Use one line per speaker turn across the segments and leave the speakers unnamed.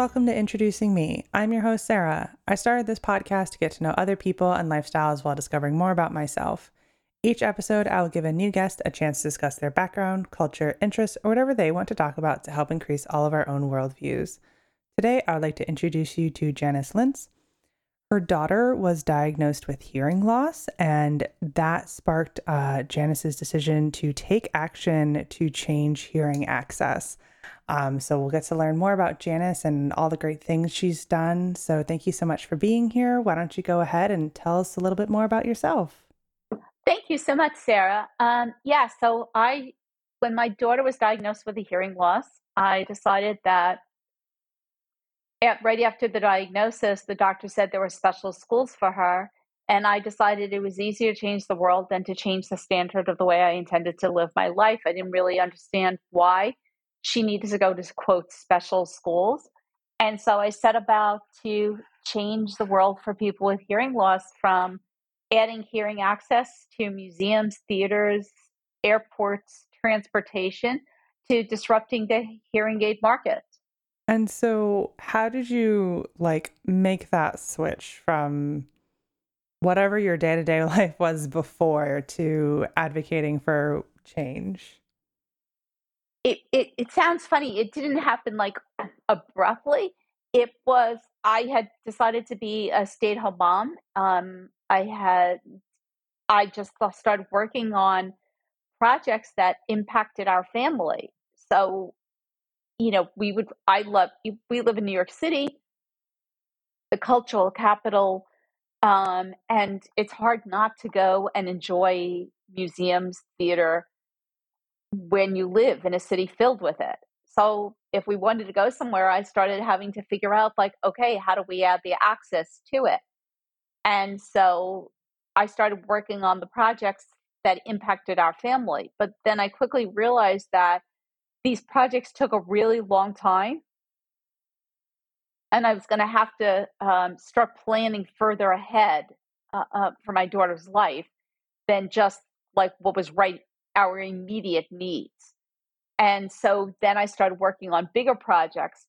Welcome to Introducing Me. I'm your host, Sarah. I started this podcast to get to know other people and lifestyles while discovering more about myself. Each episode, I will give a new guest a chance to discuss their background, culture, interests, or whatever they want to talk about to help increase all of our own worldviews. Today, I would like to introduce you to Janice Lintz. Her daughter was diagnosed with hearing loss, and that sparked uh, Janice's decision to take action to change hearing access. Um, so we'll get to learn more about Janice and all the great things she's done. So thank you so much for being here. Why don't you go ahead and tell us a little bit more about yourself?
Thank you so much, Sarah. Um, yeah, so I, when my daughter was diagnosed with a hearing loss, I decided that at, right after the diagnosis, the doctor said there were special schools for her. And I decided it was easier to change the world than to change the standard of the way I intended to live my life. I didn't really understand why she needed to go to quote special schools. And so I set about to change the world for people with hearing loss from adding hearing access to museums, theaters, airports, transportation to disrupting the hearing aid market.
And so how did you like make that switch from whatever your day-to-day life was before to advocating for change?
It, it it sounds funny. It didn't happen like abruptly. It was I had decided to be a stay at home mom. Um, I had I just started working on projects that impacted our family. So, you know, we would I love we live in New York City, the cultural capital, um, and it's hard not to go and enjoy museums, theater, when you live in a city filled with it. So if we wanted to go somewhere, I started having to figure out like, okay, how do we add the access to it? And so I started working on the projects that impacted our family. But then I quickly realized that these projects took a really long time. And I was going to have to um, start planning further ahead uh, uh, for my daughter's life than just like what was right our immediate needs. And so then I started working on bigger projects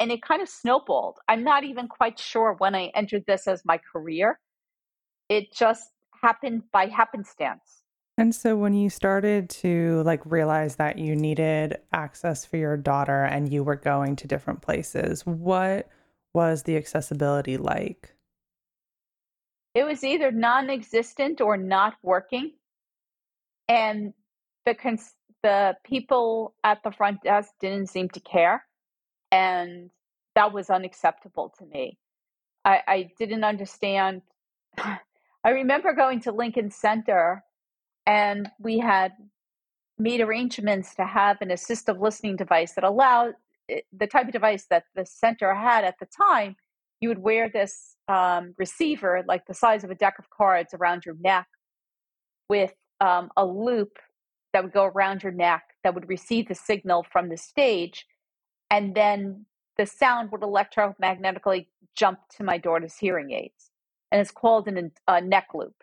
and it kind of snowballed. I'm not even quite sure when I entered this as my career. It just happened by happenstance.
And so when you started to like realize that you needed access for your daughter and you were going to different places, what was the accessibility like?
It was either non-existent or not working. And the cons- the people at the front desk didn't seem to care, and that was unacceptable to me. I, I didn't understand. I remember going to Lincoln Center, and we had made arrangements to have an assistive listening device that allowed the type of device that the center had at the time. You would wear this um, receiver, like the size of a deck of cards, around your neck with um, a loop that would go around your neck that would receive the signal from the stage. And then the sound would electromagnetically jump to my daughter's hearing aids. And it's called an, a neck loop.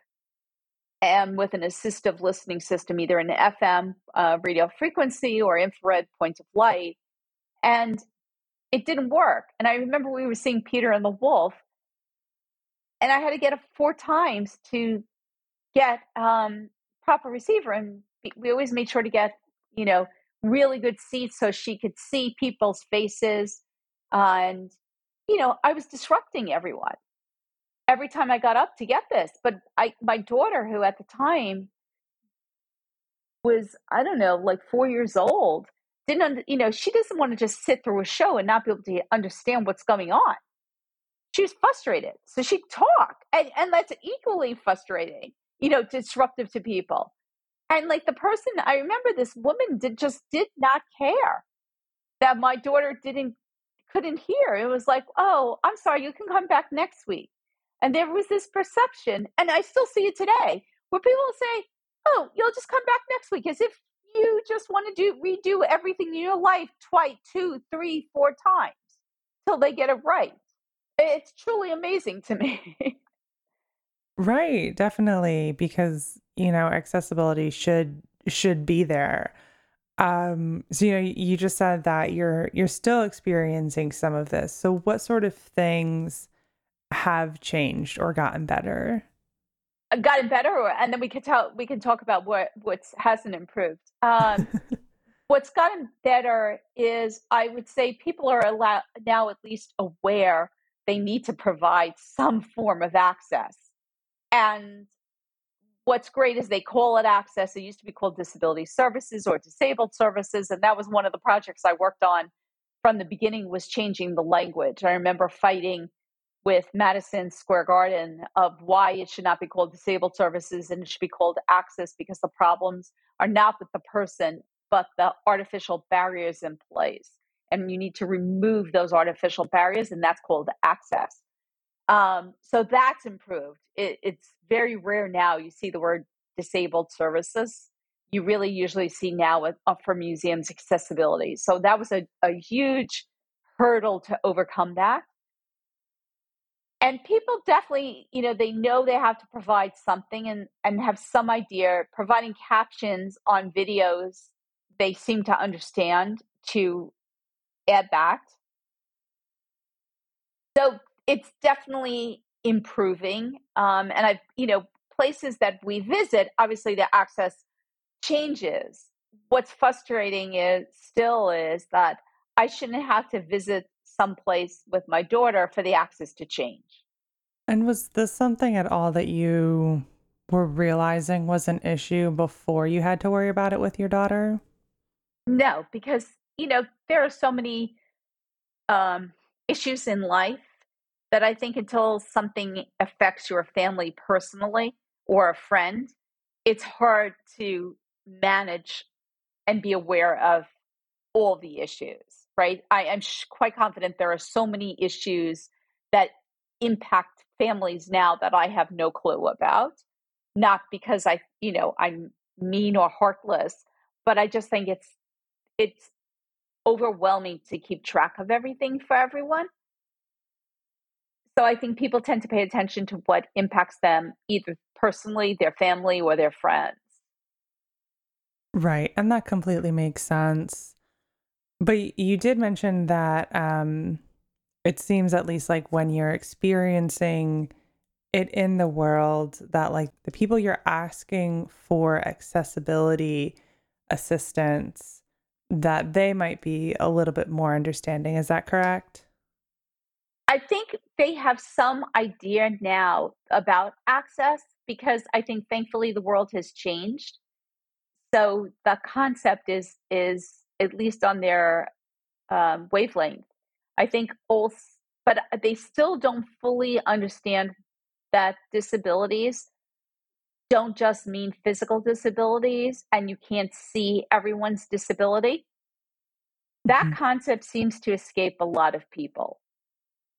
And with an assistive listening system, either an FM uh, radio frequency or infrared point of light. And it didn't work. And I remember we were seeing Peter and the Wolf, and I had to get it four times to get um, proper receiver. And we always made sure to get you know really good seats so she could see people's faces and you know i was disrupting everyone every time i got up to get this but i my daughter who at the time was i don't know like 4 years old didn't you know she doesn't want to just sit through a show and not be able to understand what's going on she was frustrated so she talked and, and that's equally frustrating you know disruptive to people. And like the person i remember this woman did just did not care that my daughter didn't couldn't hear. It was like oh i'm sorry you can come back next week. And there was this perception and i still see it today where people say oh you'll just come back next week as if you just want to do redo everything in your life twice two three four times till they get it right. It's truly amazing to me
Right, definitely because, you know, accessibility should should be there. Um, so you know, you just said that you're you're still experiencing some of this. So what sort of things have changed or gotten better?
Uh, gotten better, and then we can tell we can talk about what what hasn't improved. Um, what's gotten better is I would say people are allowed now at least aware they need to provide some form of access, and what's great is they call it access. It used to be called disability services or disabled services, and that was one of the projects I worked on from the beginning was changing the language. I remember fighting with Madison Square Garden of why it should not be called disabled services and it should be called access because the problems are not with the person but the artificial barriers in place and you need to remove those artificial barriers and that's called access um, so that's improved. It, it's very rare now you see the word disabled services. You really usually see now with, uh, for museums accessibility. So that was a, a huge hurdle to overcome that. And people definitely, you know, they know they have to provide something and, and have some idea. Providing captions on videos, they seem to understand to add that. So it's definitely improving. Um, and I've, you know, places that we visit, obviously the access changes. What's frustrating is still is that I shouldn't have to visit someplace with my daughter for the access to change.
And was this something at all that you were realizing was an issue before you had to worry about it with your daughter?
No, because, you know, there are so many um, issues in life that I think until something affects your family personally or a friend, it's hard to manage and be aware of all the issues, right? I am sh- quite confident there are so many issues that impact families now that I have no clue about. Not because I, you know, I'm mean or heartless, but I just think it's it's overwhelming to keep track of everything for everyone. So I think people tend to pay attention to what impacts them either personally, their family, or their friends.
Right. And that completely makes sense. But you did mention that um, it seems, at least like when you're experiencing it in the world, that like the people you're asking for accessibility assistance, that they might be a little bit more understanding. Is that correct?
I think they have some idea now about access because I think thankfully the world has changed. So the concept is is at least on their um, wavelength. I think also, but they still don't fully understand that disabilities don't just mean physical disabilities and you can't see everyone's disability. That mm-hmm. concept seems to escape a lot of people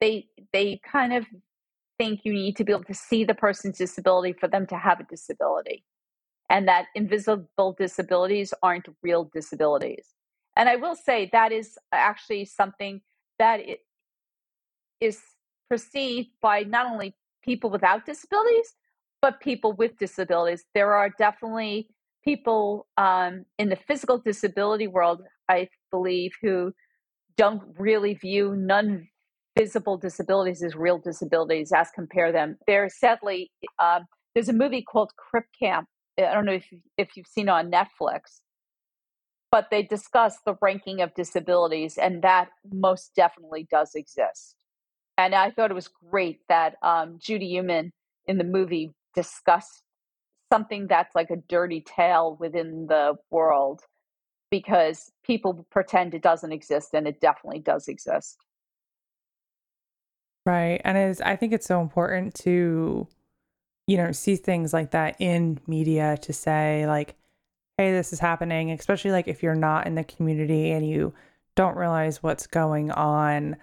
they they kind of think you need to be able to see the person's disability for them to have a disability. And that invisible disabilities aren't real disabilities. And i will say that is actually something that is perceived by not only people without disabilities but people with disabilities. There are definitely people um, in the physical disability world i believe who don't really view non visible disabilities as real disabilities as compare them. There's sadly um, there's a movie called Crip Camp. I don't know if if you've seen it on Netflix, but they discuss the ranking of disabilities, and that most definitely does exist. And I thought it was great that um, Judy Heumann in the movie discussed something that's like a dirty tale within the world because people pretend it doesn't exist and it definitely does exist.
Right. And it's, I think it's so important to, you know, see things like that in media to say, like, hey, this is happening, especially like if you're not in the community and you don't realize what's going on.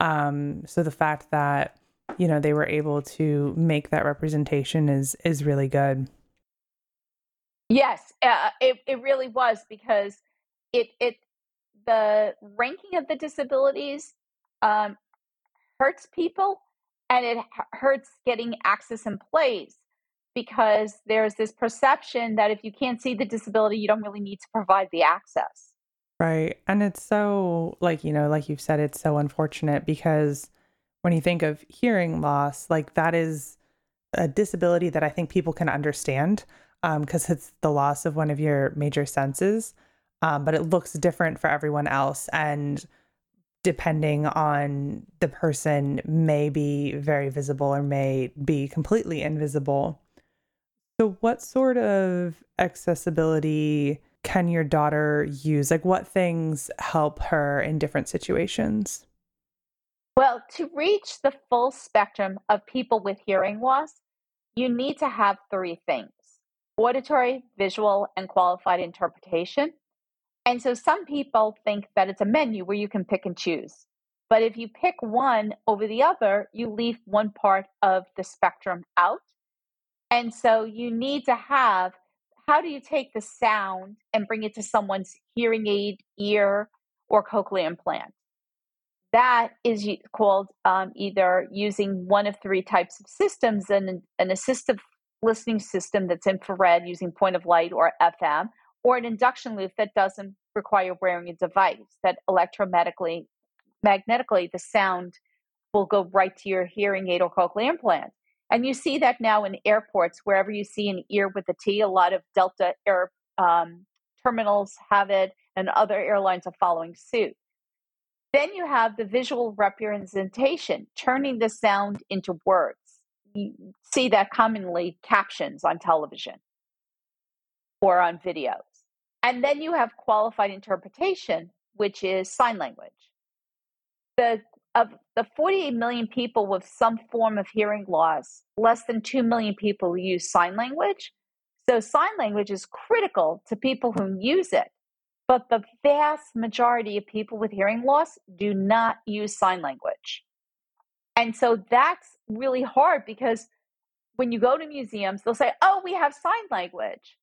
Um, so the fact that, you know, they were able to make that representation is is really good.
Yes, uh, it it really was because it it the ranking of the disabilities um, hurts people and it hurts getting access in place because there's this perception that if you can't see the disability, you don't really need to provide the access.
Right. And it's so, like, you know, like you've said, it's so unfortunate because when you think of hearing loss, like that is a disability that I think people can understand because um, it's the loss of one of your major senses. Um, but it looks different for everyone else. And depending on the person, may be very visible or may be completely invisible. So, what sort of accessibility can your daughter use? Like, what things help her in different situations?
Well, to reach the full spectrum of people with hearing loss, you need to have three things auditory, visual, and qualified interpretation. And so some people think that it's a menu where you can pick and choose. But if you pick one over the other, you leave one part of the spectrum out. And so you need to have how do you take the sound and bring it to someone's hearing aid, ear, or cochlear implant? That is called um, either using one of three types of systems an, an assistive listening system that's infrared using point of light or FM, or an induction loop that doesn't require wearing a device, that electromagnetically magnetically the sound will go right to your hearing aid or cochlear implant. And you see that now in airports, wherever you see an ear with a T, a lot of Delta Air um, terminals have it, and other airlines are following suit. Then you have the visual representation, turning the sound into words. You see that commonly captions on television or on videos. And then you have qualified interpretation, which is sign language. The of the 48 million people with some form of hearing loss, less than 2 million people use sign language. So, sign language is critical to people who use it. But the vast majority of people with hearing loss do not use sign language. And so that's really hard because when you go to museums, they'll say, Oh, we have sign language.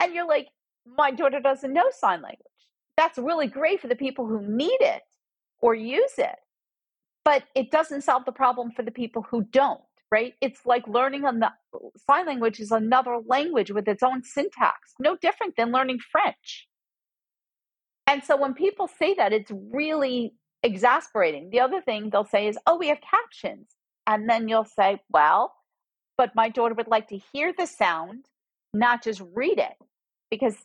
And you're like, My daughter doesn't know sign language. That's really great for the people who need it or use it but it doesn't solve the problem for the people who don't right? It's like learning on the sign language is another language with its own syntax no different than learning french. And so when people say that it's really exasperating. The other thing they'll say is oh we have captions. And then you'll say well but my daughter would like to hear the sound not just read it because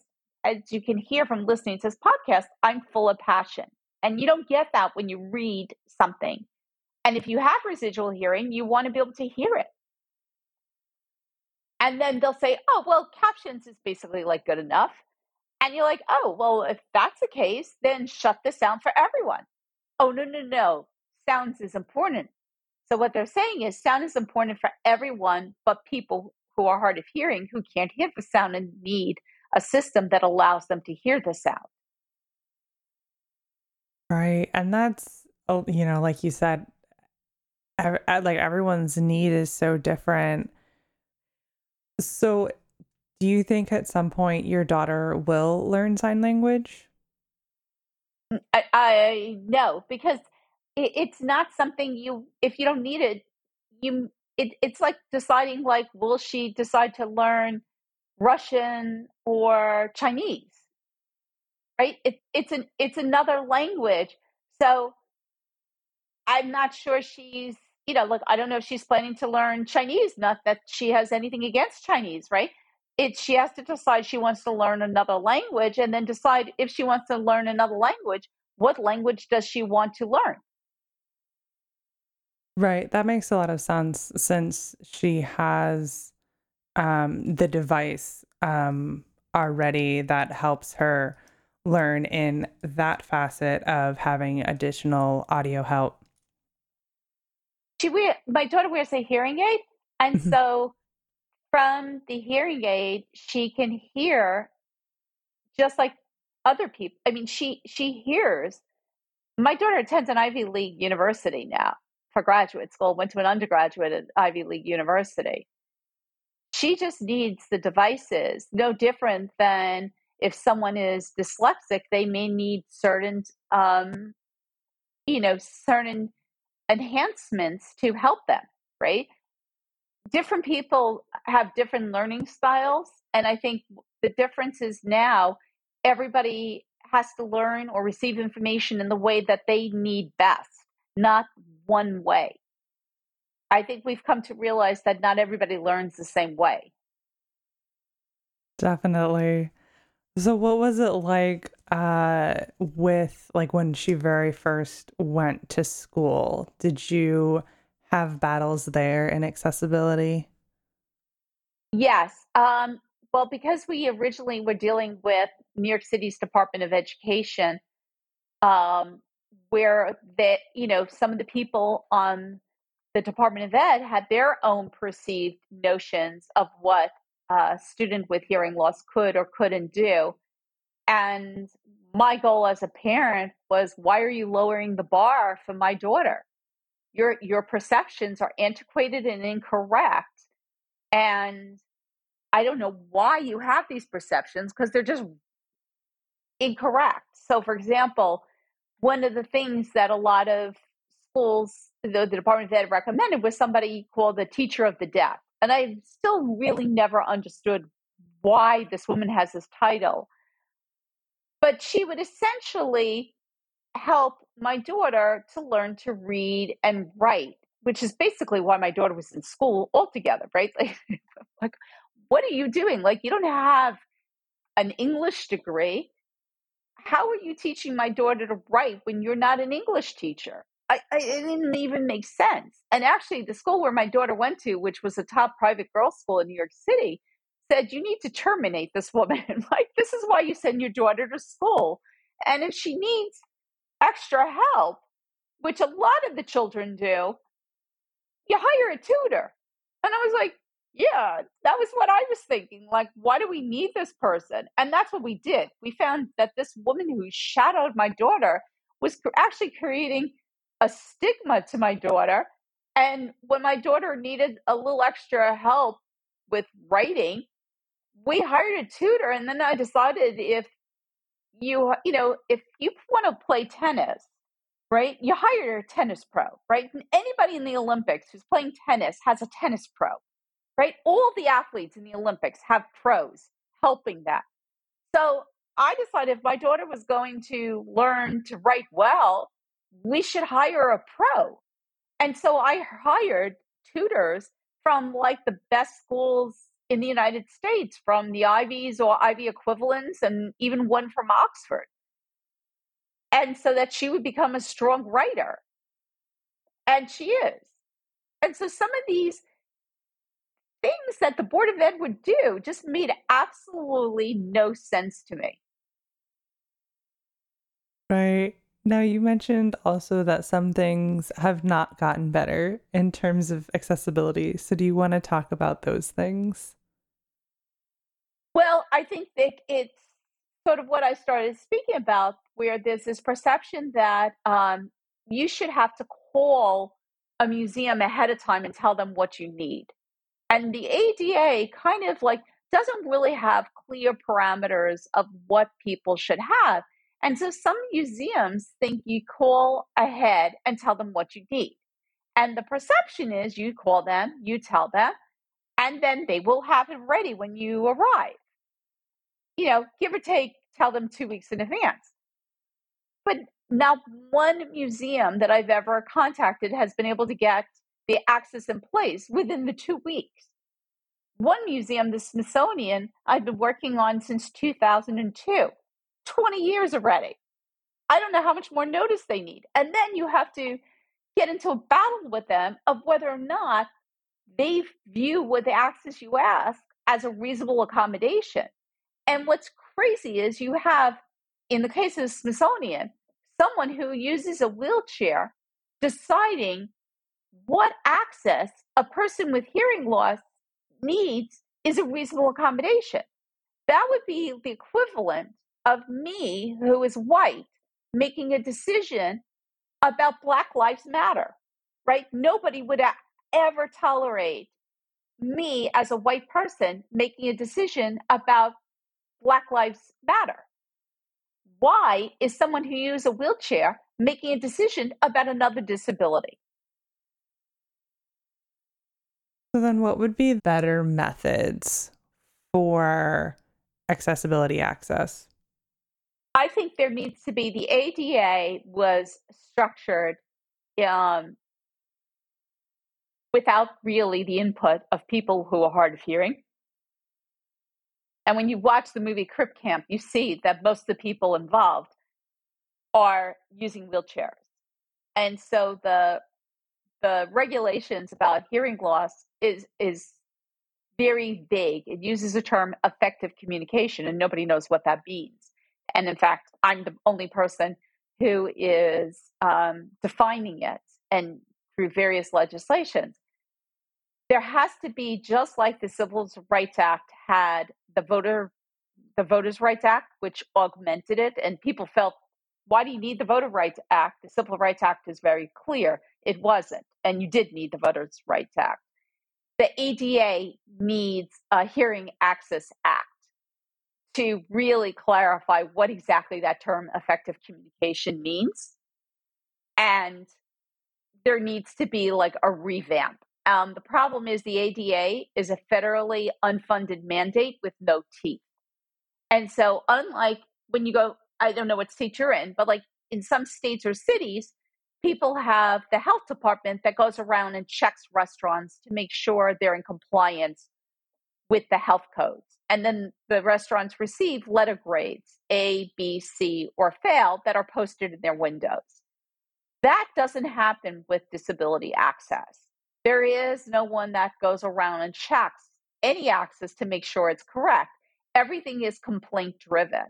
as you can hear from listening to this podcast i'm full of passion and you don't get that when you read something. And if you have residual hearing, you want to be able to hear it. And then they'll say, oh, well, captions is basically like good enough. And you're like, oh, well, if that's the case, then shut the sound for everyone. Oh, no, no, no. Sounds is important. So what they're saying is sound is important for everyone, but people who are hard of hearing who can't hear the sound and need a system that allows them to hear the sound.
Right. And that's, oh, you know, like you said, ev- like everyone's need is so different. So, do you think at some point your daughter will learn sign language?
Mm, I, I no, because it, it's not something you, if you don't need it, you, it, it's like deciding, like, will she decide to learn Russian or Chinese? right? It, it's an it's another language. So I'm not sure she's you know look I don't know if she's planning to learn Chinese. Not that she has anything against Chinese, right? It she has to decide she wants to learn another language and then decide if she wants to learn another language, what language does she want to learn?
Right. That makes a lot of sense since she has um, the device um, already that helps her learn in that facet of having additional audio help?
She wear my daughter wears a hearing aid, and mm-hmm. so from the hearing aid, she can hear just like other people. I mean, she she hears. My daughter attends an Ivy League university now for graduate school. Went to an undergraduate at Ivy League University. She just needs the devices, no different than if someone is dyslexic, they may need certain, um, you know, certain enhancements to help them, right? different people have different learning styles. And I think the difference is now everybody has to learn or receive information in the way that they need best, not one way. I think we've come to realize that not everybody learns the same way.
Definitely. So what was it like uh with like when she very first went to school? Did you have battles there in accessibility?
Yes. Um well because we originally were dealing with New York City's Department of Education um where that you know some of the people on the Department of Ed had their own perceived notions of what a student with hearing loss could or couldn't do. And my goal as a parent was why are you lowering the bar for my daughter? Your your perceptions are antiquated and incorrect. And I don't know why you have these perceptions because they're just incorrect. So for example, one of the things that a lot of schools the, the Department Ed recommended was somebody called the teacher of the deaf. And I still really never understood why this woman has this title. But she would essentially help my daughter to learn to read and write, which is basically why my daughter was in school altogether, right? Like, like what are you doing? Like, you don't have an English degree. How are you teaching my daughter to write when you're not an English teacher? I, I, it didn't even make sense. And actually, the school where my daughter went to, which was a top private girls' school in New York City, said you need to terminate this woman. like this is why you send your daughter to school, and if she needs extra help, which a lot of the children do, you hire a tutor. And I was like, yeah, that was what I was thinking. Like, why do we need this person? And that's what we did. We found that this woman who shadowed my daughter was actually creating a stigma to my daughter. And when my daughter needed a little extra help with writing, we hired a tutor. And then I decided if you, you know, if you want to play tennis, right, you hire a tennis pro, right? And anybody in the Olympics who's playing tennis has a tennis pro, right? All the athletes in the Olympics have pros helping them. So I decided if my daughter was going to learn to write well, we should hire a pro. And so I hired tutors from like the best schools in the United States, from the Ivies or Ivy equivalents, and even one from Oxford. And so that she would become a strong writer. And she is. And so some of these things that the Board of Ed would do just made absolutely no sense to me.
Right. Now, you mentioned also that some things have not gotten better in terms of accessibility. So, do you want to talk about those things?
Well, I think that it's sort of what I started speaking about, where there's this perception that um, you should have to call a museum ahead of time and tell them what you need. And the ADA kind of like doesn't really have clear parameters of what people should have. And so some museums think you call ahead and tell them what you need. And the perception is you call them, you tell them, and then they will have it ready when you arrive. You know, give or take, tell them two weeks in advance. But not one museum that I've ever contacted has been able to get the access in place within the two weeks. One museum, the Smithsonian, I've been working on since 2002. 20 years already. I don't know how much more notice they need. And then you have to get into a battle with them of whether or not they view what the access you ask as a reasonable accommodation. And what's crazy is you have, in the case of the Smithsonian, someone who uses a wheelchair deciding what access a person with hearing loss needs is a reasonable accommodation. That would be the equivalent of me, who is white, making a decision about Black Lives Matter, right? Nobody would ever tolerate me as a white person making a decision about Black Lives Matter. Why is someone who uses a wheelchair making a decision about another disability?
So then what would be better methods for accessibility access?
I think there needs to be the ADA was structured um, without really the input of people who are hard of hearing. And when you watch the movie Crip Camp, you see that most of the people involved are using wheelchairs. And so the the regulations about hearing loss is is very vague. It uses the term effective communication and nobody knows what that means. And in fact, I'm the only person who is um, defining it and through various legislations. There has to be just like the Civil Rights Act had the voter the Voters' Rights Act, which augmented it, and people felt, why do you need the Voter Rights Act? The Civil Rights Act is very clear. It wasn't, and you did need the Voters' Rights Act. The ADA needs a Hearing Access Act to really clarify what exactly that term effective communication means. And there needs to be like a revamp. Um, the problem is the ADA is a federally unfunded mandate with no teeth. And so, unlike when you go, I don't know what state you're in, but like in some states or cities, people have the health department that goes around and checks restaurants to make sure they're in compliance with the health codes. And then the restaurants receive letter grades A, B, C, or fail that are posted in their windows. That doesn't happen with disability access. There is no one that goes around and checks any access to make sure it's correct. Everything is complaint driven.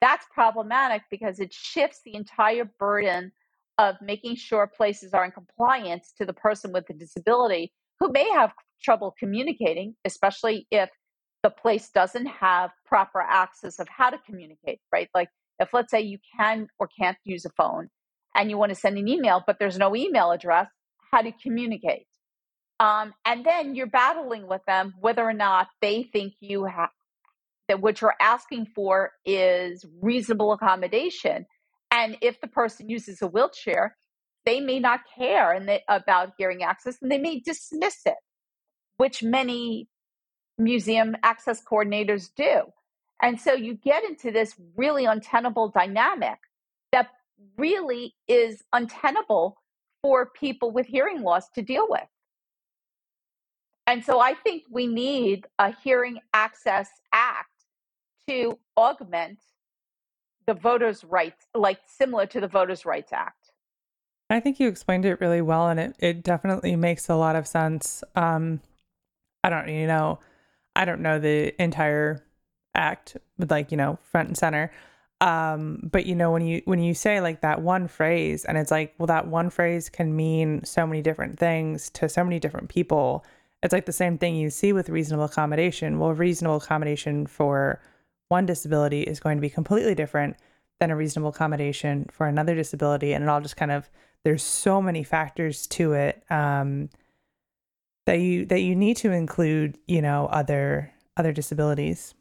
That's problematic because it shifts the entire burden of making sure places are in compliance to the person with the disability who may have trouble communicating, especially if the place doesn't have proper access of how to communicate, right? Like if let's say you can or can't use a phone and you want to send an email, but there's no email address, how to communicate? Um, and then you're battling with them whether or not they think you have that what you're asking for is reasonable accommodation. And if the person uses a wheelchair, they may not care and they, about hearing access and they may dismiss it, which many museum access coordinators do. And so you get into this really untenable dynamic that really is untenable for people with hearing loss to deal with. And so I think we need a Hearing Access Act to augment the voters' rights, like similar to the Voters' Rights Act.
I think you explained it really well, and it, it definitely makes a lot of sense. Um, I don't, you know, I don't know the entire act but like you know front and center, um, but you know when you when you say like that one phrase, and it's like, well, that one phrase can mean so many different things to so many different people. It's like the same thing you see with reasonable accommodation. Well, reasonable accommodation for one disability is going to be completely different than a reasonable accommodation for another disability, and it all just kind of there's so many factors to it um, that you that you need to include you know other other disabilities.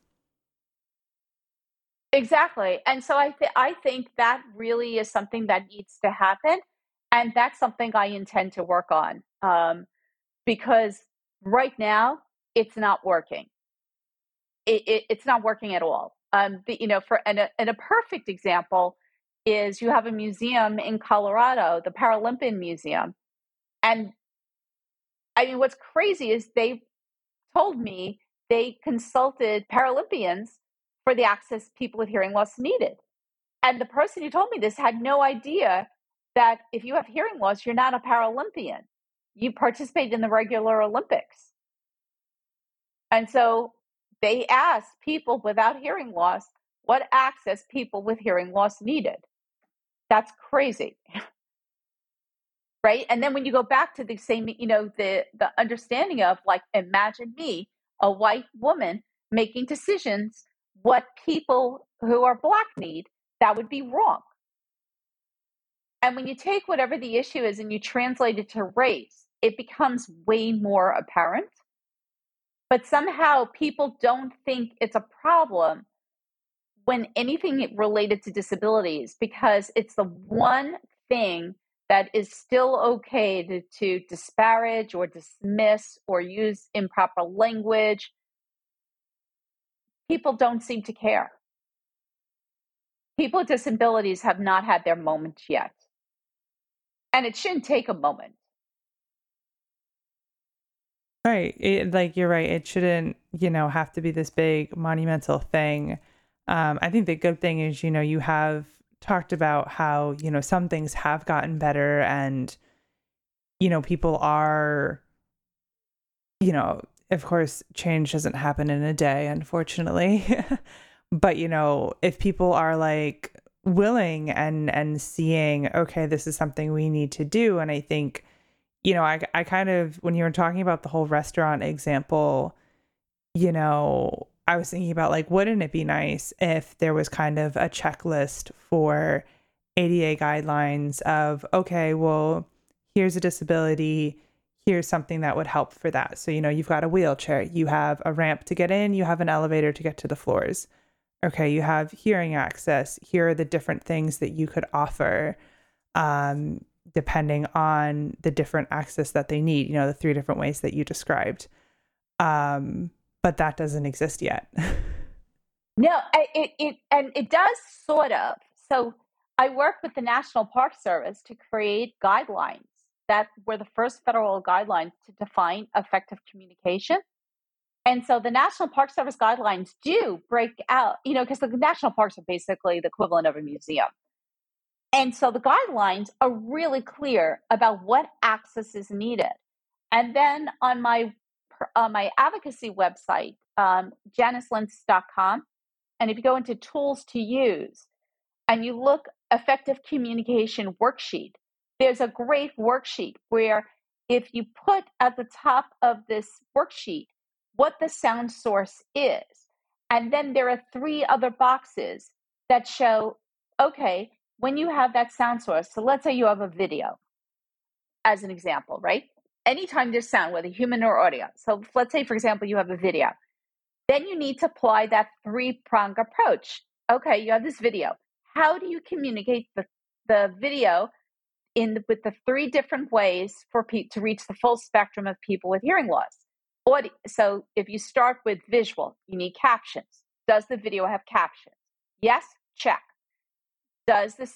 Exactly. And so i th- i think that really is something that needs to happen and that's something i intend to work on um, because right now it's not working. It, it, it's not working at all. Um, the, you know for and a, and a perfect example is you have a museum in Colorado, the Paralympian Museum. And I mean, what's crazy is they told me they consulted Paralympians for the access people with hearing loss needed. And the person who told me this had no idea that if you have hearing loss, you're not a Paralympian. You participate in the regular Olympics. And so they asked people without hearing loss what access people with hearing loss needed. That's crazy. right? And then when you go back to the same, you know, the the understanding of like imagine me, a white woman making decisions what people who are black need, that would be wrong. And when you take whatever the issue is and you translate it to race, it becomes way more apparent. But somehow people don't think it's a problem when anything related to disabilities because it's the one thing that is still okay to, to disparage or dismiss or use improper language. People don't seem to care. People with disabilities have not had their moment yet. And it shouldn't take a moment.
Right. It, like you're right. It shouldn't, you know, have to be this big monumental thing. Um, I think the good thing is, you know, you have talked about how, you know, some things have gotten better and, you know, people are, you know, of course, change doesn't happen in a day, unfortunately. but, you know, if people are like willing and and seeing, okay, this is something we need to do. And I think, you know, I I kind of when you were talking about the whole restaurant example, you know, I was thinking about like, wouldn't it be nice if there was kind of a checklist for ADA guidelines of, okay, well, here's a disability, here's something that would help for that. So, you know, you've got a wheelchair, you have a ramp to get in, you have an elevator to get to the floors. Okay, you have hearing access. Here are the different things that you could offer um, depending on the different access that they need, you know, the three different ways that you described. Um, but that doesn't exist yet.
no, it, it and it does sort of. So I work with the National Park Service to create guidelines that were the first federal guidelines to define effective communication. And so the National Park Service guidelines do break out, you know, because the national parks are basically the equivalent of a museum. And so the guidelines are really clear about what access is needed. And then on my uh, my advocacy website, um, janicelintz.com. And if you go into tools to use and you look effective communication worksheet, there's a great worksheet where if you put at the top of this worksheet what the sound source is, and then there are three other boxes that show, okay, when you have that sound source, so let's say you have a video as an example, right? Anytime there's sound, whether human or audio. So let's say, for example, you have a video. Then you need to apply that three prong approach. Okay, you have this video. How do you communicate the, the video in the, with the three different ways for pe- to reach the full spectrum of people with hearing loss? Audio, so if you start with visual, you need captions. Does the video have captions? Yes, check. Does this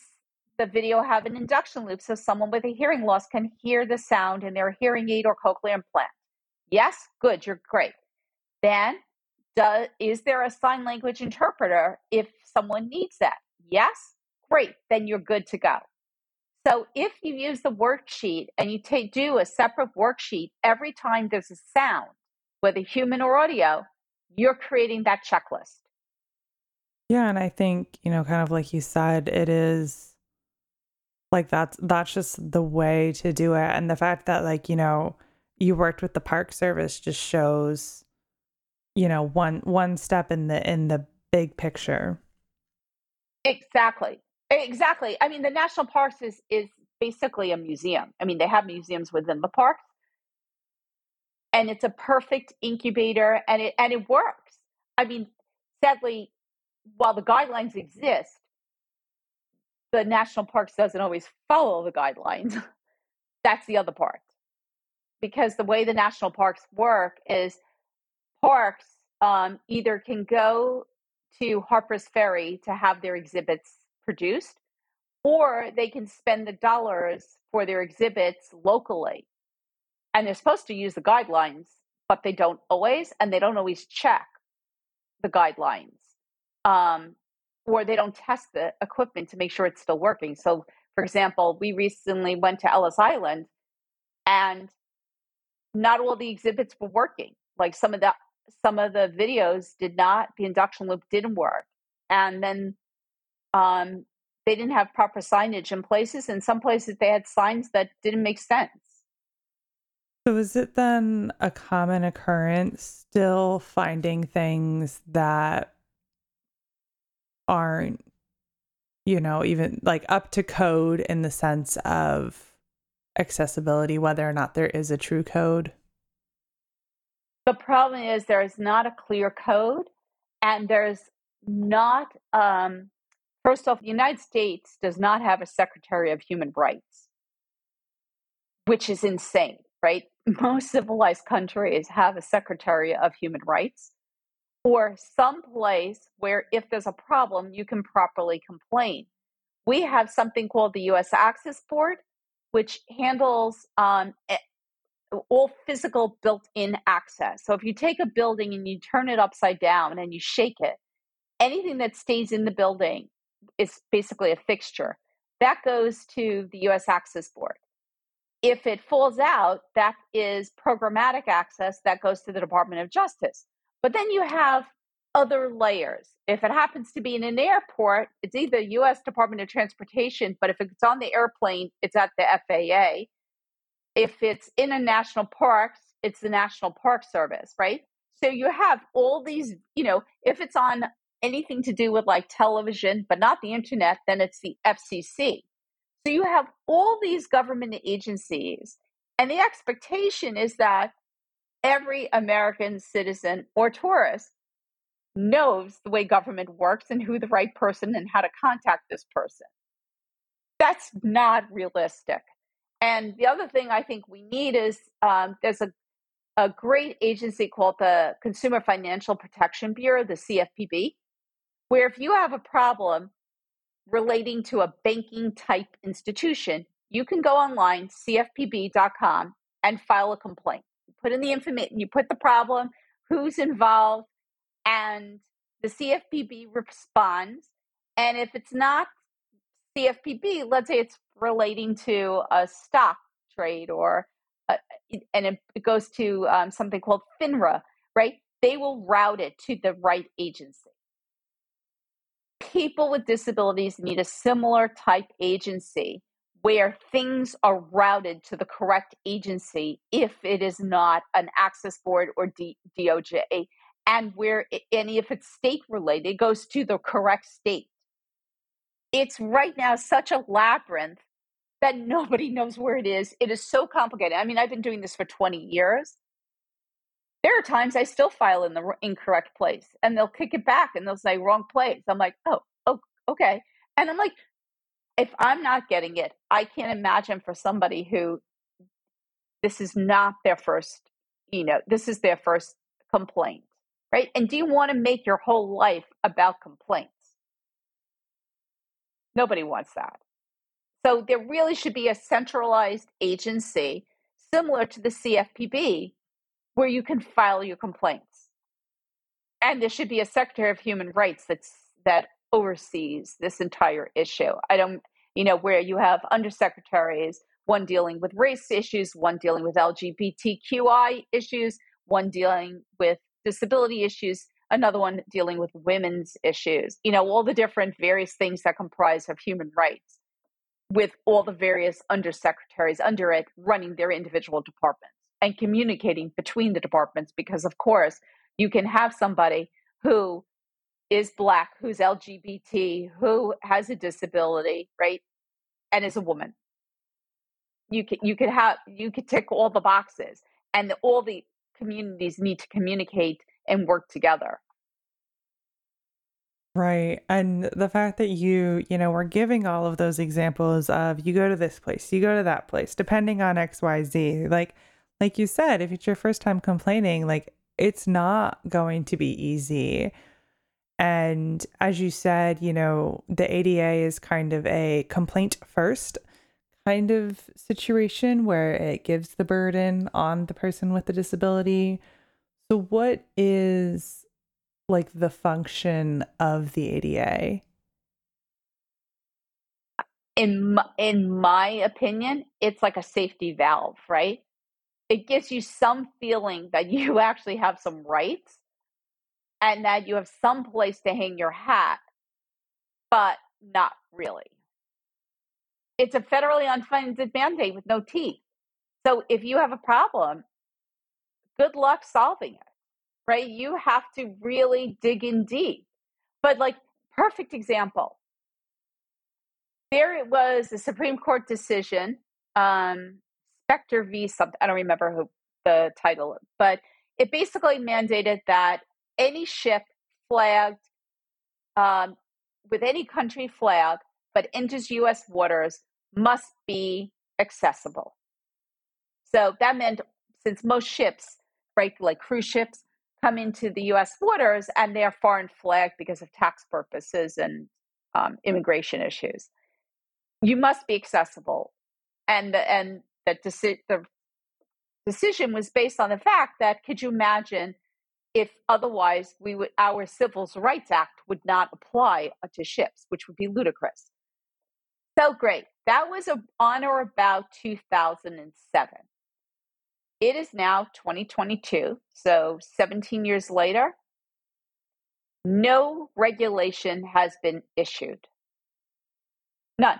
the video have an induction loop so someone with a hearing loss can hear the sound in their hearing aid or cochlear implant? Yes, good, you're great. Then, does, is there a sign language interpreter if someone needs that? Yes, great, then you're good to go. So if you use the worksheet and you take, do a separate worksheet every time there's a sound, whether human or audio, you're creating that checklist.
Yeah, and I think, you know, kind of like you said, it is like that's that's just the way to do it. And the fact that like you know you worked with the park service just shows you know one one step in the in the big picture.
Exactly. Exactly. I mean the national parks is is basically a museum. I mean they have museums within the parks. And it's a perfect incubator and it and it works. I mean sadly while the guidelines exist the national parks doesn't always follow the guidelines. That's the other part. Because the way the national parks work is parks um, either can go to Harper's Ferry to have their exhibits produced, or they can spend the dollars for their exhibits locally. And they're supposed to use the guidelines, but they don't always, and they don't always check the guidelines. Um, or they don't test the equipment to make sure it's still working. So, for example, we recently went to Ellis Island and not all the exhibits were working. Like some of the some of the videos did not, the induction loop didn't work. And then um, they didn't have proper signage in places. In some places, they had signs that didn't make sense.
So, is it then a common occurrence still finding things that aren't you know even like up to code in the sense of accessibility whether or not there is a true code?
The problem is there is not a clear code and there's not um, first off the united states does not have a secretary of human rights. Which is insane, right? Most civilized countries have a Secretary of Human Rights or some place where if there's a problem, you can properly complain. We have something called the US Access Board, which handles um, all physical built in access. So if you take a building and you turn it upside down and you shake it, anything that stays in the building is basically a fixture. That goes to the US Access Board. If it falls out, that is programmatic access that goes to the Department of Justice. But then you have other layers. If it happens to be in an airport, it's either US Department of Transportation, but if it's on the airplane, it's at the FAA. If it's in a national park, it's the National Park Service, right? So you have all these, you know, if it's on anything to do with like television, but not the internet, then it's the FCC. So you have all these government agencies, and the expectation is that every American citizen or tourist knows the way government works and who the right person and how to contact this person. That's not realistic. And the other thing I think we need is um, there's a, a great agency called the Consumer Financial Protection Bureau, the CFPB, where if you have a problem relating to a banking type institution, you can go online, cfpb.com, and file a complaint. Put in the information, you put the problem, who's involved, and the CFPB responds. And if it's not CFPB, let's say it's relating to a stock trade or, a, and it, it goes to um, something called FINRA, right? They will route it to the right agency. People with disabilities need a similar type agency where things are routed to the correct agency if it is not an access board or D- DOJ, and where and if it's state related, it goes to the correct state it's right now such a labyrinth that nobody knows where it is. It is so complicated. I mean, I've been doing this for 20 years. There are times I still file in the incorrect place and they'll kick it back and they'll say wrong place. I'm like, oh, oh, okay. And I'm like, if I'm not getting it, I can't imagine for somebody who this is not their first, you know, this is their first complaint, right? And do you want to make your whole life about complaints? Nobody wants that. So there really should be a centralized agency similar to the CFPB where you can file your complaints. And there should be a Secretary of Human Rights that's that oversees this entire issue. I don't, you know, where you have undersecretaries, one dealing with race issues, one dealing with LGBTQI issues, one dealing with disability issues, another one dealing with women's issues, you know, all the different various things that comprise of human rights with all the various undersecretaries under it running their individual departments and communicating between the departments because of course you can have somebody who is black who's lgbt who has a disability right and is a woman you could you could have you could tick all the boxes and the, all the communities need to communicate and work together.
Right. And the fact that you, you know, we're giving all of those examples of you go to this place, you go to that place, depending on XYZ. Like like you said, if it's your first time complaining, like it's not going to be easy. And as you said, you know, the ADA is kind of a complaint first kind of situation where it gives the burden on the person with the disability so, what is like the function of the ADA?
In in my opinion, it's like a safety valve, right? It gives you some feeling that you actually have some rights and that you have some place to hang your hat, but not really. It's a federally unfunded mandate with no teeth. So if you have a problem, good luck solving it, right? You have to really dig in deep. But, like, perfect example there it was a Supreme Court decision, um, Spector v. something, I don't remember who the title, but it basically mandated that any ship flagged um, with any country flag but enters U.S. waters must be accessible. So that meant since most ships, right, like cruise ships, come into the US waters and they're foreign flagged because of tax purposes and um, immigration issues, you must be accessible. And and the, deci- the decision was based on the fact that could you imagine if otherwise we would our Civil Rights Act would not apply to ships, which would be ludicrous. So great. That was on or about 2007. It is now 2022, so 17 years later. No regulation has been issued. None.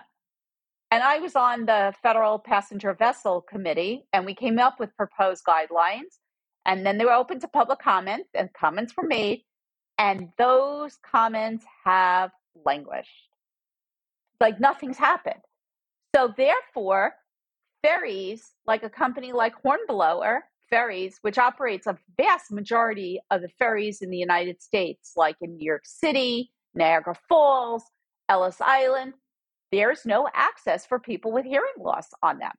And I was on the Federal Passenger Vessel Committee, and we came up with proposed guidelines. And then they were open to public comments, and comments were made. And those comments have languished. Like nothing's happened. So, therefore, ferries, like a company like Hornblower Ferries, which operates a vast majority of the ferries in the United States, like in New York City, Niagara Falls, Ellis Island, there's no access for people with hearing loss on them.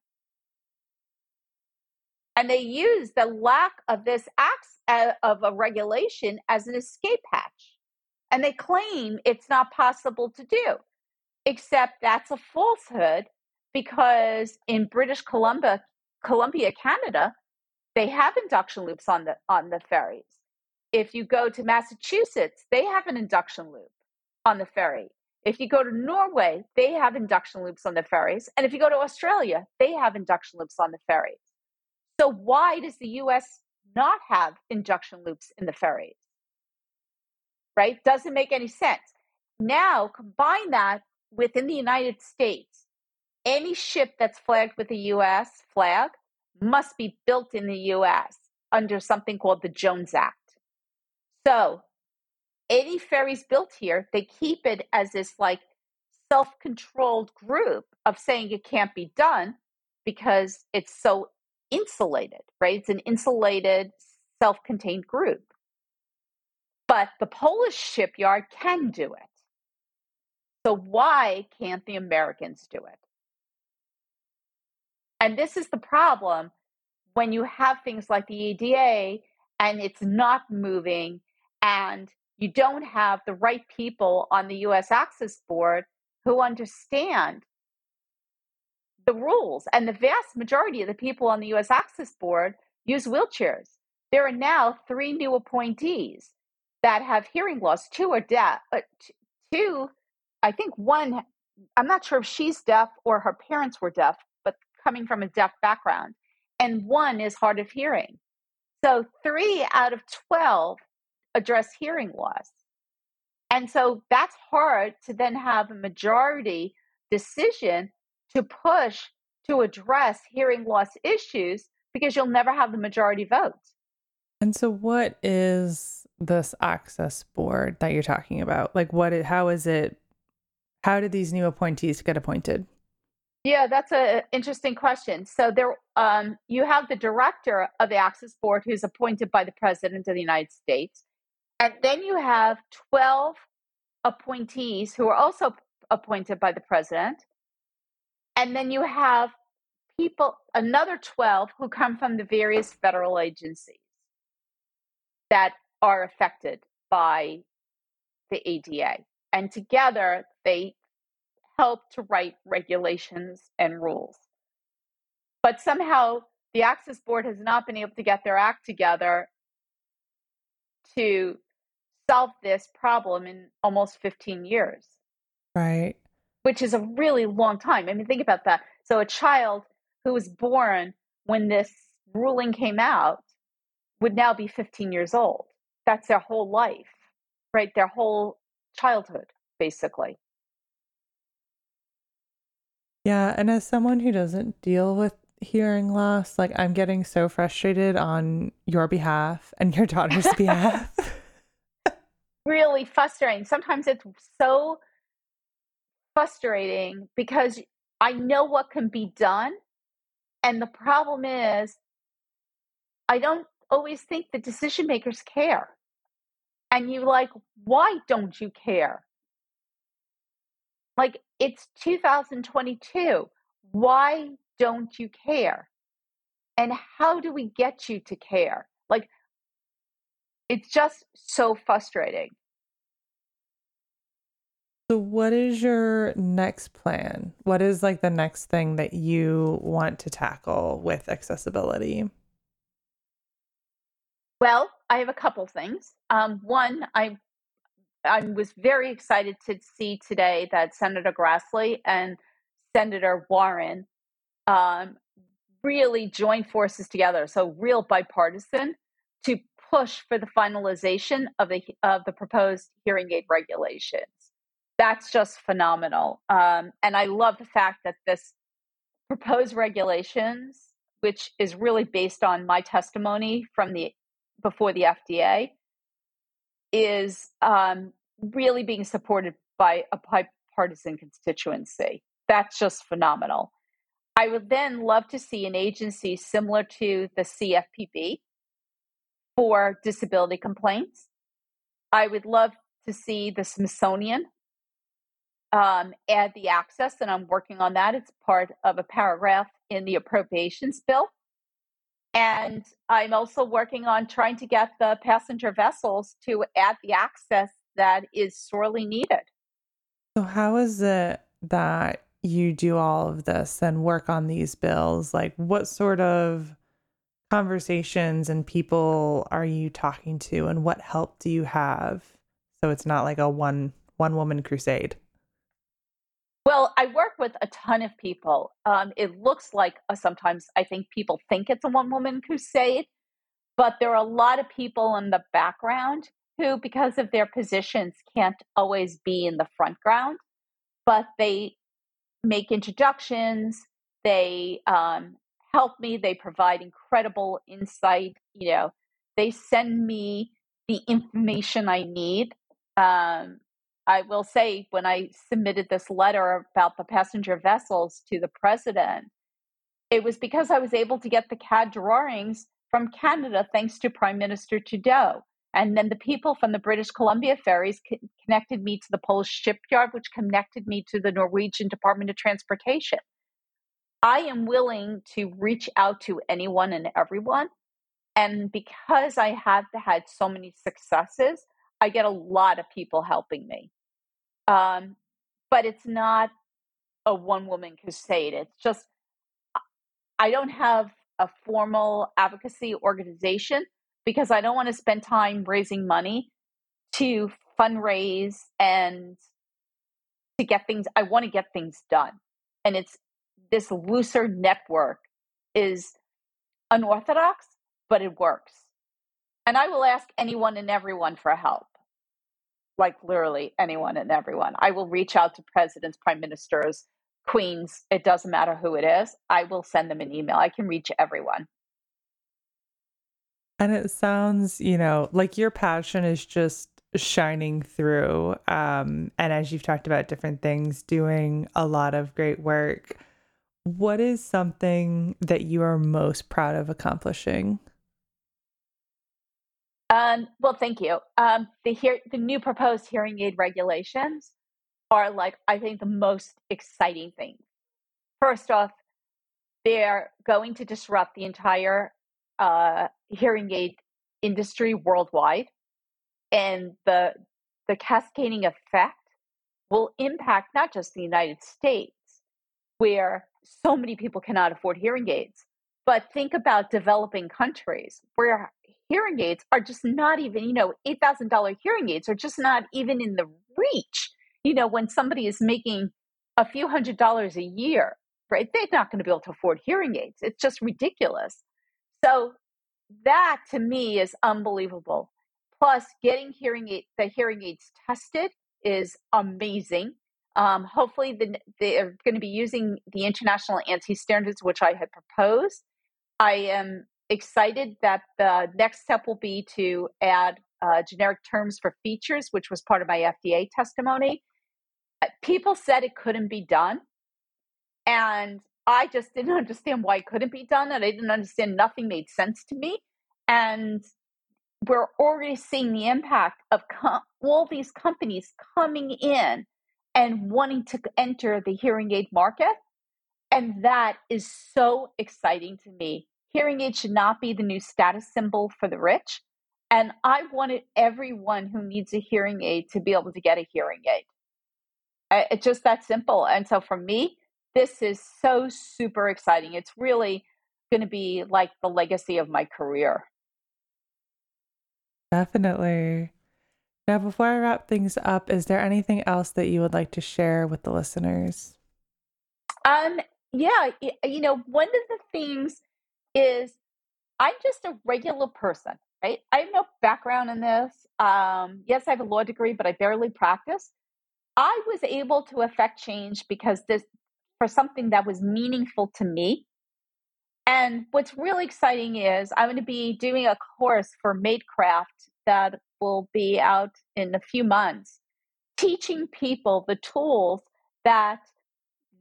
And they use the lack of this acts uh, of a regulation as an escape hatch. And they claim it's not possible to do, except that's a falsehood because in British Columbia, Columbia, Canada, they have induction loops on the on the ferries. If you go to Massachusetts, they have an induction loop on the ferry. If you go to Norway, they have induction loops on the ferries. And if you go to Australia, they have induction loops on the ferries. So why does the US not have induction loops in the ferries? Right? Doesn't make any sense. Now combine that within the United States any ship that's flagged with a US flag must be built in the US under something called the Jones Act. So, any ferries built here, they keep it as this like self controlled group of saying it can't be done because it's so insulated, right? It's an insulated, self contained group. But the Polish shipyard can do it. So, why can't the Americans do it? And this is the problem when you have things like the ADA and it's not moving and you don't have the right people on the US Access Board who understand the rules. And the vast majority of the people on the US Access Board use wheelchairs. There are now three new appointees that have hearing loss. Two are deaf. Uh, two, I think one, I'm not sure if she's deaf or her parents were deaf, but coming from a deaf background, and one is hard of hearing. So three out of 12 address hearing loss. And so that's hard to then have a majority decision to push to address hearing loss issues because you'll never have the majority votes.
And so, what is this access board that you're talking about? Like, what? Is, how is it? How did these new appointees get appointed?
Yeah, that's an interesting question. So there, um, you have the director of the Access Board, who's appointed by the President of the United States, and then you have twelve appointees who are also appointed by the President, and then you have people, another twelve who come from the various federal agencies that are affected by the ADA, and together they help to write regulations and rules. But somehow the Access Board has not been able to get their act together to solve this problem in almost 15 years.
Right.
Which is a really long time. I mean, think about that. So, a child who was born when this ruling came out would now be 15 years old. That's their whole life, right? Their whole childhood, basically.
Yeah, and as someone who doesn't deal with hearing loss, like I'm getting so frustrated on your behalf and your daughter's behalf.
really frustrating. Sometimes it's so frustrating because I know what can be done. And the problem is, I don't always think the decision makers care. And you like, why don't you care? Like, it's 2022. Why don't you care? And how do we get you to care? Like, it's just so frustrating.
So, what is your next plan? What is like the next thing that you want to tackle with accessibility?
Well, I have a couple things. Um, one, I I was very excited to see today that Senator Grassley and Senator Warren um, really joined forces together. So, real bipartisan to push for the finalization of the of the proposed hearing aid regulations. That's just phenomenal, um, and I love the fact that this proposed regulations, which is really based on my testimony from the before the FDA, is um, really being supported by a bipartisan constituency. That's just phenomenal. I would then love to see an agency similar to the CFPB for disability complaints. I would love to see the Smithsonian um, add the access, and I'm working on that. It's part of a paragraph in the appropriations bill. And I'm also working on trying to get the passenger vessels to add the access that is sorely needed.
So, how is it that you do all of this and work on these bills? Like, what sort of conversations and people are you talking to, and what help do you have? So it's not like a one one woman crusade.
Well, I work with a ton of people. Um, it looks like uh, sometimes I think people think it's a one woman crusade, but there are a lot of people in the background who, because of their positions, can't always be in the front ground, but they make introductions, they um, help me, they provide incredible insight. You know, they send me the information I need. Um, I will say, when I submitted this letter about the passenger vessels to the president, it was because I was able to get the CAD drawings from Canada thanks to Prime Minister Trudeau. And then the people from the British Columbia ferries connected me to the Polish shipyard, which connected me to the Norwegian Department of Transportation. I am willing to reach out to anyone and everyone. And because I have had so many successes, I get a lot of people helping me. Um, but it's not a one woman crusade. It's just, I don't have a formal advocacy organization because I don't want to spend time raising money to fundraise and to get things, I want to get things done. And it's this looser network is unorthodox, but it works. And I will ask anyone and everyone for help like literally anyone and everyone. I will reach out to presidents, prime ministers, queens, it doesn't matter who it is. I will send them an email. I can reach everyone.
And it sounds, you know, like your passion is just shining through. Um, and as you've talked about different things, doing a lot of great work. What is something that you are most proud of accomplishing?
Um, well, thank you. Um, the hear the new proposed hearing aid regulations are like I think the most exciting thing. First off, they're going to disrupt the entire uh, hearing aid industry worldwide, and the the cascading effect will impact not just the United States, where so many people cannot afford hearing aids, but think about developing countries where hearing aids are just not even, you know, $8,000 hearing aids are just not even in the reach. You know, when somebody is making a few hundred dollars a year, right? They're not going to be able to afford hearing aids. It's just ridiculous. So that to me is unbelievable. Plus, getting hearing aid, the hearing aids tested is amazing. Um, hopefully, the, they're going to be using the international ANSI standards, which I had proposed. I am excited that the next step will be to add uh, generic terms for features, which was part of my FDA testimony. Uh, people said it couldn't be done. And I just didn't understand why it couldn't be done. And I didn't understand, nothing made sense to me. And we're already seeing the impact of com- all these companies coming in and wanting to enter the hearing aid market. And that is so exciting to me hearing aid should not be the new status symbol for the rich. And I wanted everyone who needs a hearing aid to be able to get a hearing aid. It's just that simple. And so for me, this is so super exciting. It's really going to be like the legacy of my career.
Definitely. Now, before I wrap things up, is there anything else that you would like to share with the listeners?
Um, yeah, you know, one of the things is I'm just a regular person, right? I have no background in this. Um, yes, I have a law degree, but I barely practice. I was able to affect change because this for something that was meaningful to me. And what's really exciting is I'm going to be doing a course for Madecraft that will be out in a few months, teaching people the tools that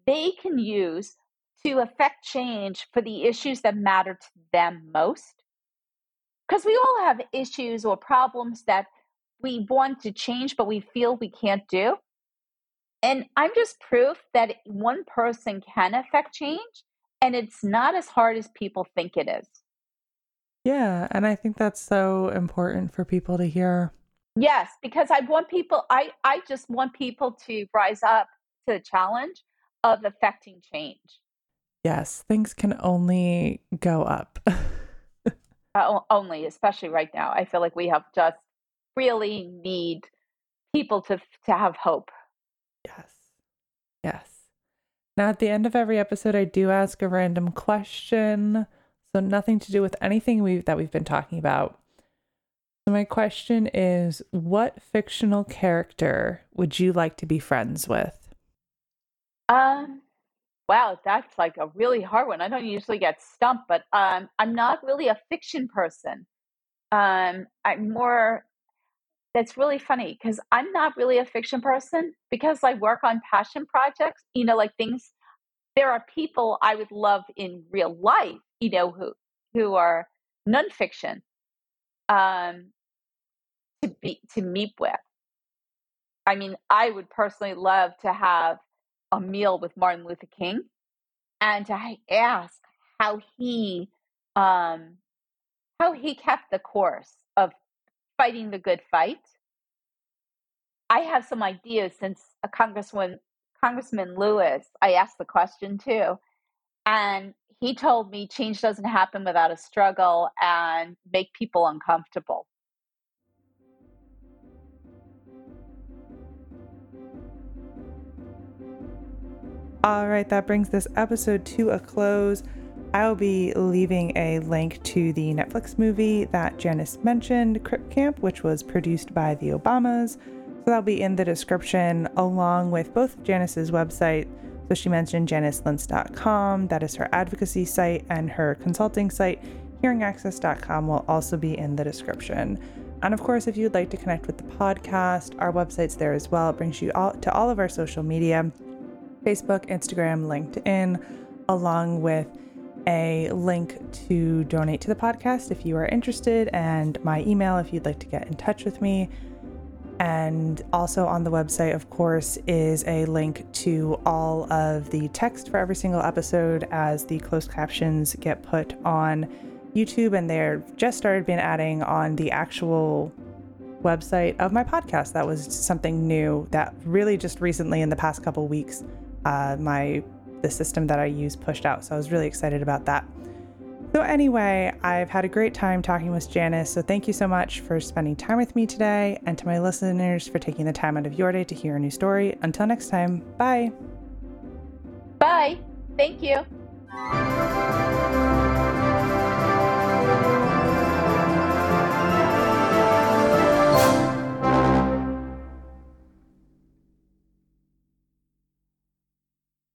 they can use to affect change for the issues that matter to them most. Because we all have issues or problems that we want to change, but we feel we can't do. And I'm just proof that one person can affect change, and it's not as hard as people think it is.
Yeah, and I think that's so important for people to hear.
Yes, because I want people I I just want people to rise up to the challenge of affecting change.
Yes, things can only go up.
uh, only, especially right now. I feel like we have just really need people to to have hope.
Yes. Yes. Now at the end of every episode I do ask a random question. So nothing to do with anything we that we've been talking about. So my question is what fictional character would you like to be friends with?
Um wow, that's like a really hard one. I don't usually get stumped, but um I'm not really a fiction person. Um I'm more that's really funny because I'm not really a fiction person because I work on passion projects, you know, like things there are people I would love in real life you know, who who are nonfiction um, to be to meet with. I mean, I would personally love to have a meal with Martin Luther King and to ask how he um, how he kept the course of fighting the good fight. I have some ideas since a congressman Congressman Lewis, I asked the question too. And he told me change doesn't happen without a struggle and make people uncomfortable.
All right, that brings this episode to a close. I'll be leaving a link to the Netflix movie that Janice mentioned, Crip Camp, which was produced by the Obamas. So that'll be in the description, along with both Janice's website, so she mentioned janicelintz.com, that is her advocacy site, and her consulting site, hearingaccess.com, will also be in the description. And of course, if you'd like to connect with the podcast, our website's there as well. It brings you all to all of our social media Facebook, Instagram, LinkedIn, along with a link to donate to the podcast if you are interested, and my email if you'd like to get in touch with me. And also on the website, of course, is a link to all of the text for every single episode as the closed captions get put on YouTube. And they're just started being adding on the actual website of my podcast. That was something new that really just recently in the past couple weeks, uh, my the system that I use pushed out. So I was really excited about that. So, anyway, I've had a great time talking with Janice. So, thank you so much for spending time with me today, and to my listeners for taking the time out of your day to hear a new story. Until next time, bye.
Bye. Thank you.